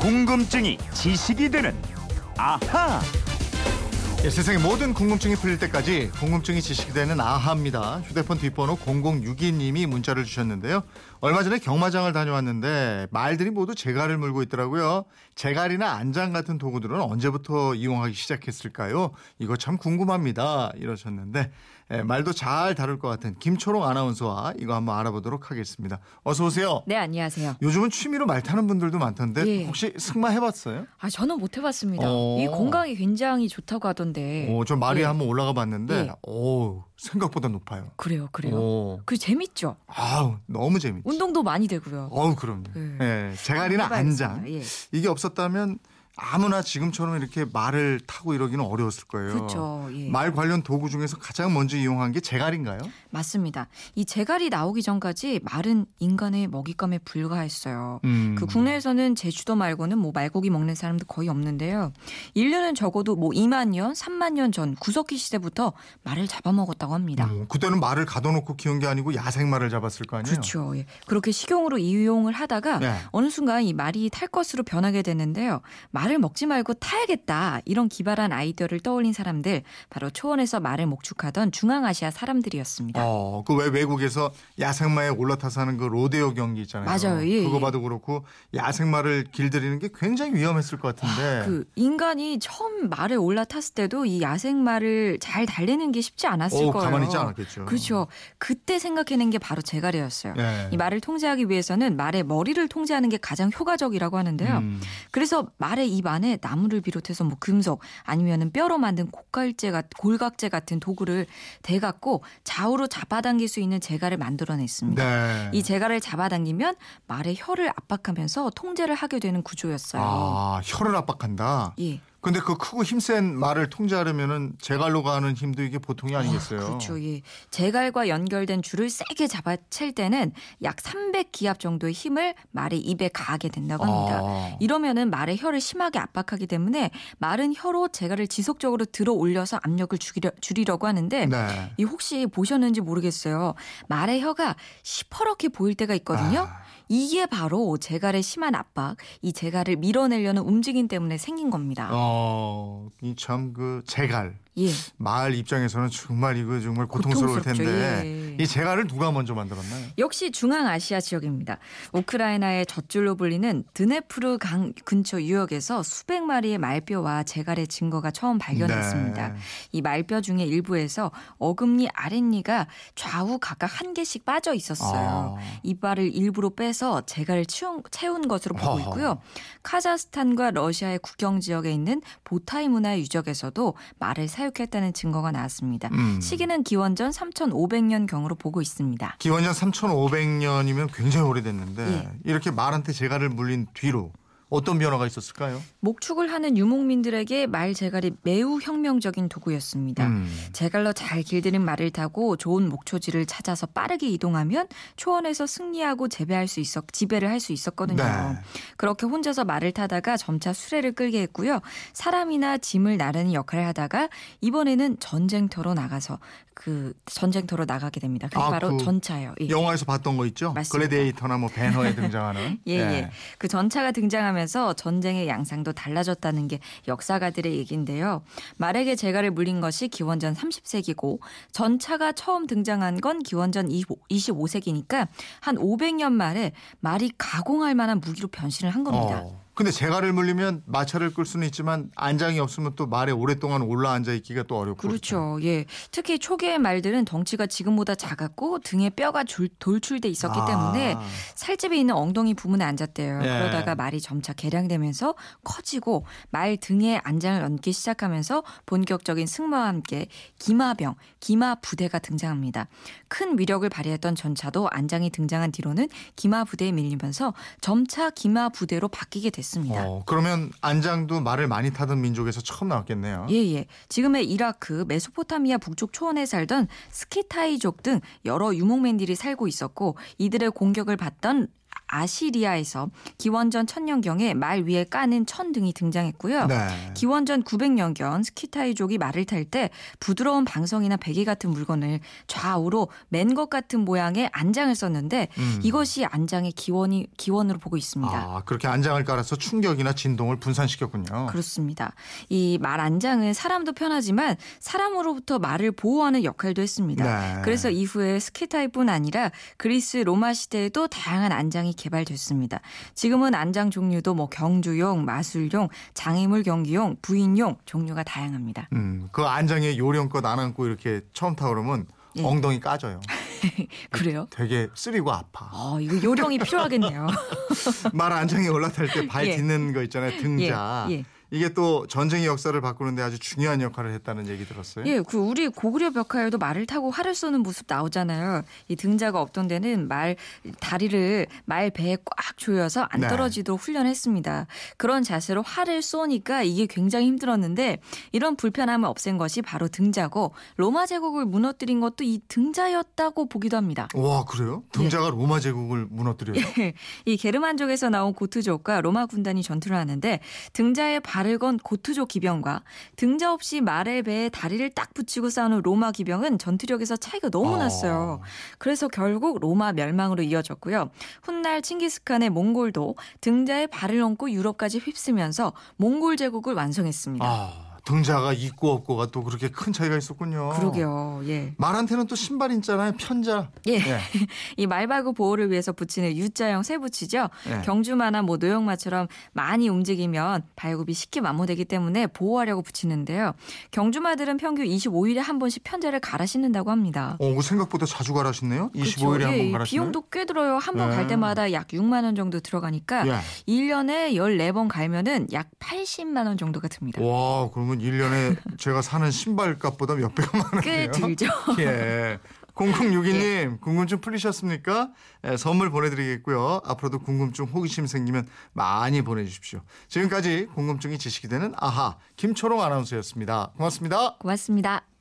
궁금증이 지식이 되는 아하. 예, 세상의 모든 궁금증이 풀릴 때까지 궁금증이 지식이 되는 아하입니다. 휴대폰 뒷번호 0062님이 문자를 주셨는데요. 얼마 전에 경마장을 다녀왔는데 말들이 모두 재갈을 물고 있더라고요. 재갈이나 안장 같은 도구들은 언제부터 이용하기 시작했을까요? 이거 참 궁금합니다. 이러셨는데 예, 말도 잘 다룰 것 같은 김초롱 아나운서와 이거 한번 알아보도록 하겠습니다. 어서 오세요. 네, 안녕하세요. 요즘은 취미로 말 타는 분들도 많던데 예. 혹시 승마 해봤어요? 아, 저는 못 해봤습니다. 어. 이 건강에 굉장히 좋다고 하던데. 오, 저 말이 예. 한번 올라가 봤는데 예. 오 생각보다 높아요. 그래요, 그래요. 오. 그 재밌죠. 아우 너무 재밌지. 운동도 많이 되고요. 어우 그럼요. 네. 예, 재갈이나 해봐야겠습니다. 안장 예. 이게 없었다면 아무나 지금처럼 이렇게 말을 타고 이러기는 어려웠을 거예요. 그렇죠. 예. 말 관련 도구 중에서 가장 먼저 이용한 게 재갈인가요? 맞습니다. 이 재갈이 나오기 전까지 말은 인간의 먹잇감에 불과했어요. 음. 그 국내에서는 제주도 말고는 뭐 말고기 먹는 사람도 거의 없는데요. 인류는 적어도 뭐 2만 년, 3만 년 전 구석기 시대부터 말을 잡아먹었다고 합니다. 음, 그때는 말을 가둬놓고 키운 게 아니고 야생 말을 잡았을 거 아니에요? 그렇죠. 예. 그렇게 식용으로 이용을 하다가 네. 어느 순간 이 말이 탈 것으로 변하게 됐는데요. 말을 먹지 말고 타야겠다. 이런 기발한 아이디어를 떠올린 사람들 바로 초원에서 말을 목축하던 중앙아시아 사람들이었습니다. 어, 그 왜 외국에서 야생마에 올라타서 하는 그 로데오 경기 있잖아요. 맞아요. 예, 그거 예. 봐도 그렇고 야생마를 길들이는 게 굉장히 위험했을 것 같은데. 그 인간이 처음 말에 올라탔을 때도 이 야생말을 잘 달리는 게 쉽지 않았을 어, 거예요. 가만히 있지 않았겠죠. 그렇죠. 그때 생각해낸 게 바로 제갈이었어요. 예. 이 말을 통제하기 위해서는 말의 머리를 통제하는 게 가장 효과적이라고 하는데요. 음. 그래서 말의 입 안에 나무를 비롯해서 뭐 금속 아니면은 뼈로 만든 곡갈제 같 골각제 같은 도구를 대갖고 좌우로 잡아당길 수 있는 제갈을 만들어냈습니다. 네. 이 제갈을 잡아당기면 말의 혀를 압박하면서 통제를 하게 되는 구조였어요. 아, 혀를 압박한다. 예. 근데 그 크고 힘센 말을 통제하려면은 제갈로 가는 힘도 이게 보통이 아니겠어요. 그렇죠. 예. 제갈과 연결된 줄을 세게 잡아챌 때는 약 300기압 정도의 힘을 말의 입에 가하게 된다고 합니다. 아. 이러면은 말의 혀를 심하게 압박하기 때문에 말은 혀로 제갈을 지속적으로 들어 올려서 압력을 줄이려, 줄이려고 하는데 네. 이 혹시 보셨는지 모르겠어요. 말의 혀가 시퍼렇게 보일 때가 있거든요. 아. 이게 바로 제갈의 심한 압박, 이 제갈을 밀어내려는 움직임 때문에 생긴 겁니다. 어, 이 참그 제갈. 예. 말 입장에서는 정말 이거 정말 고통스러울. 텐데 예. 이 제갈을 누가 먼저 만들었나요? 역시 중앙아시아 지역입니다. 우크라이나의 젖줄로 불리는 드네프르 강 근처 유역에서 수백 마리의 말뼈와 제갈의 증거가 처음 발견됐습니다. 네. 이 말뼈 중에 일부에서 어금니 아랫니가 좌우 각각 한 개씩 빠져 있었어요. 아. 이빨을 일부러 빼서 제갈을 채운, 채운 것으로 보고 어허. 있고요. 카자흐스탄과 러시아의 국경 지역에 있는 보타이 문화 유적에서도 말을 사 육했다는 증거가 나왔습니다. 음. 시기는 기원전 3,500년 경으로 보고 있습니다. 기원전 3,500년이면 굉장히 오래됐는데 예. 이렇게 말한테 제갈을 물린 뒤로 어떤 변화가 있었을까요? 목축을 하는 유목민들에게 말 제갈이 매우 혁명적인 도구였습니다. 음. 제갈로 잘 길들인 말을 타고 좋은 목초지를 찾아서 빠르게 이동하면 초원에서 승리하고 재배할 수 있었 지배를 할 수 있었거든요. 네. 그렇게 혼자서 말을 타다가 점차 수레를 끌게 했고요. 사람이나 짐을 나르는 역할을 하다가 이번에는 전쟁터로 나가서 그 전쟁터로 나가게 됩니다. 그게 아, 바로 그 전차예요. 예. 영화에서 봤던 거 있죠? 맞습니다. 글래디에이터나 뭐 배너에 등장하는 예, 예. 그 전차가 등장하면 서 전쟁의 양상도 달라졌다는 게 역사가들의 얘기인데요. 말에게 제갈을 물린 것이 기원전 30세기고 전차가 처음 등장한 건 기원전 25세기니까 한 500년 만에 말이 가공할 만한 무기로 변신을 한 겁니다. 어. 근데 제갈을 물리면 마차를 끌 수는 있지만 안장이 없으면 또 말에 오랫동안 올라 앉아 있기가 또 어렵고 그렇죠. 예. 특히 초기의 말들은 덩치가 지금보다 작았고 등에 뼈가 줄- 돌출돼 있었기 아. 때문에 살집에 있는 엉덩이 부분에 앉았대요. 예. 그러다가 말이 점차 개량되면서 커지고 말 등에 안장을 얹기 시작하면서 본격적인 승마와 함께 기마병, 기마 부대가 등장합니다. 큰 위력을 발휘했던 전차도 안장이 등장한 뒤로는 기마 부대에 밀리면서 점차 기마 부대로 바뀌게 됐습니다. 어, 그러면 안장도 말을 많이 타던 민족에서 처음 나왔겠네요. 예, 예. 지금의 이라크, 메소포타미아 북쪽 초원에 살던 스키타이족 등 여러 유목민들이 살고 있었고 이들의 공격을 받던 아시리아에서 기원전 천년경에 말 위에 까는 천 등이 등장했고요. 네. 기원전 900년경 스키타이족이 말을 탈 때 부드러운 방성이나 베개 같은 물건을 좌우로 맨 것 같은 모양의 안장을 썼는데 음. 이것이 안장의 기원이 기원으로 보고 있습니다. 아, 그렇게 안장을 깔아서 충격이나 진동을 분산시켰군요. 그렇습니다. 이 말 안장은 사람도 편하지만 사람으로부터 말을 보호하는 역할도 했습니다. 네. 그래서 이후에 스키타이뿐 아니라 그리스 로마 시대에도 다양한 안장 이 개발됐습니다. 지금은 안장 종류도 뭐 경주용, 마술용, 장애물 경기용, 부인용 종류가 다양합니다. 음, 그 안장에 요령껏 안 안고 이렇게 처음 타 그러면 예. 엉덩이 까져요. 그래요? 되게 쓰리고 아파. 어, 이거 요령이 필요하겠네요. 말 안장에 올라탈 때발 예. 딛는 거 있잖아요. 등자. 예, 예. 이게 또 전쟁의 역사를 바꾸는데 아주 중요한 역할을 했다는 얘기 들었어요. 예, 그 우리 고구려 벽화에도 말을 타고 활을 쏘는 모습 나오잖아요. 이 등자가 없던 데는 말 다리를 말 배에 꽉 조여서 안 네. 떨어지도록 훈련했습니다. 그런 자세로 활을 쏘니까 이게 굉장히 힘들었는데 이런 불편함을 없앤 것이 바로 등자고 로마 제국을 무너뜨린 것도 이 등자였다고 보기도 합니다. 와 그래요? 등자가 로마 제국을 무너뜨려요. 이 게르만족에서 나온 고트족과 로마 군단이 전투를 하는데 등자에 발을 건 고트족 기병과 등자 없이 말의 배에 다리를 딱 붙이고 싸우는 로마 기병은 전투력에서 차이가 너무 어. 났어요. 그래서 결국 로마 멸망으로 이어졌고요. 훗날 칭기스칸의 몽골도 등자에 발을 얹고 유럽까지 휩쓰면서 몽골 제국을 완성했습니다. 아 등자가 있고 없고가 또 그렇게 큰 차이가 있었군요. 그러게요. 예. 말한테는 또 신발 있잖아요. 편자. 예. 예. 이 말발굽 보호를 위해서 붙이는 U자형 쇠붙이죠. 예. 경주마나 뭐 노형마처럼 많이 움직이면 발굽이 쉽게 마모되기 때문에 보호하려고 붙이는데요. 경주마들은 평균 25일에 한 번씩 편자를 갈아 신는다고 합니다. 어, 그 생각보다 자주 갈아 신네요. 25일에 그렇죠. 한 예, 번 갈아 신어요. 비용도 꽤 들어요. 한번 네. 갈 때마다 약 6만 원 정도 들어가니까 예. 1년에 14번 갈면은 약 80만 원 정도가 듭니다. 와 그러면 1년에 제가 사는 신발 값보다 몇 배가 꽤 많은데요. 들죠. 예. 0062님 궁금증 풀리셨습니까? 예, 선물 보내드리겠고요. 앞으로도 궁금증 호기심 생기면 많이 보내주십시오. 지금까지 궁금증이 지식이 되는 아하 김초롱 아나운서였습니다. 고맙습니다. 고맙습니다.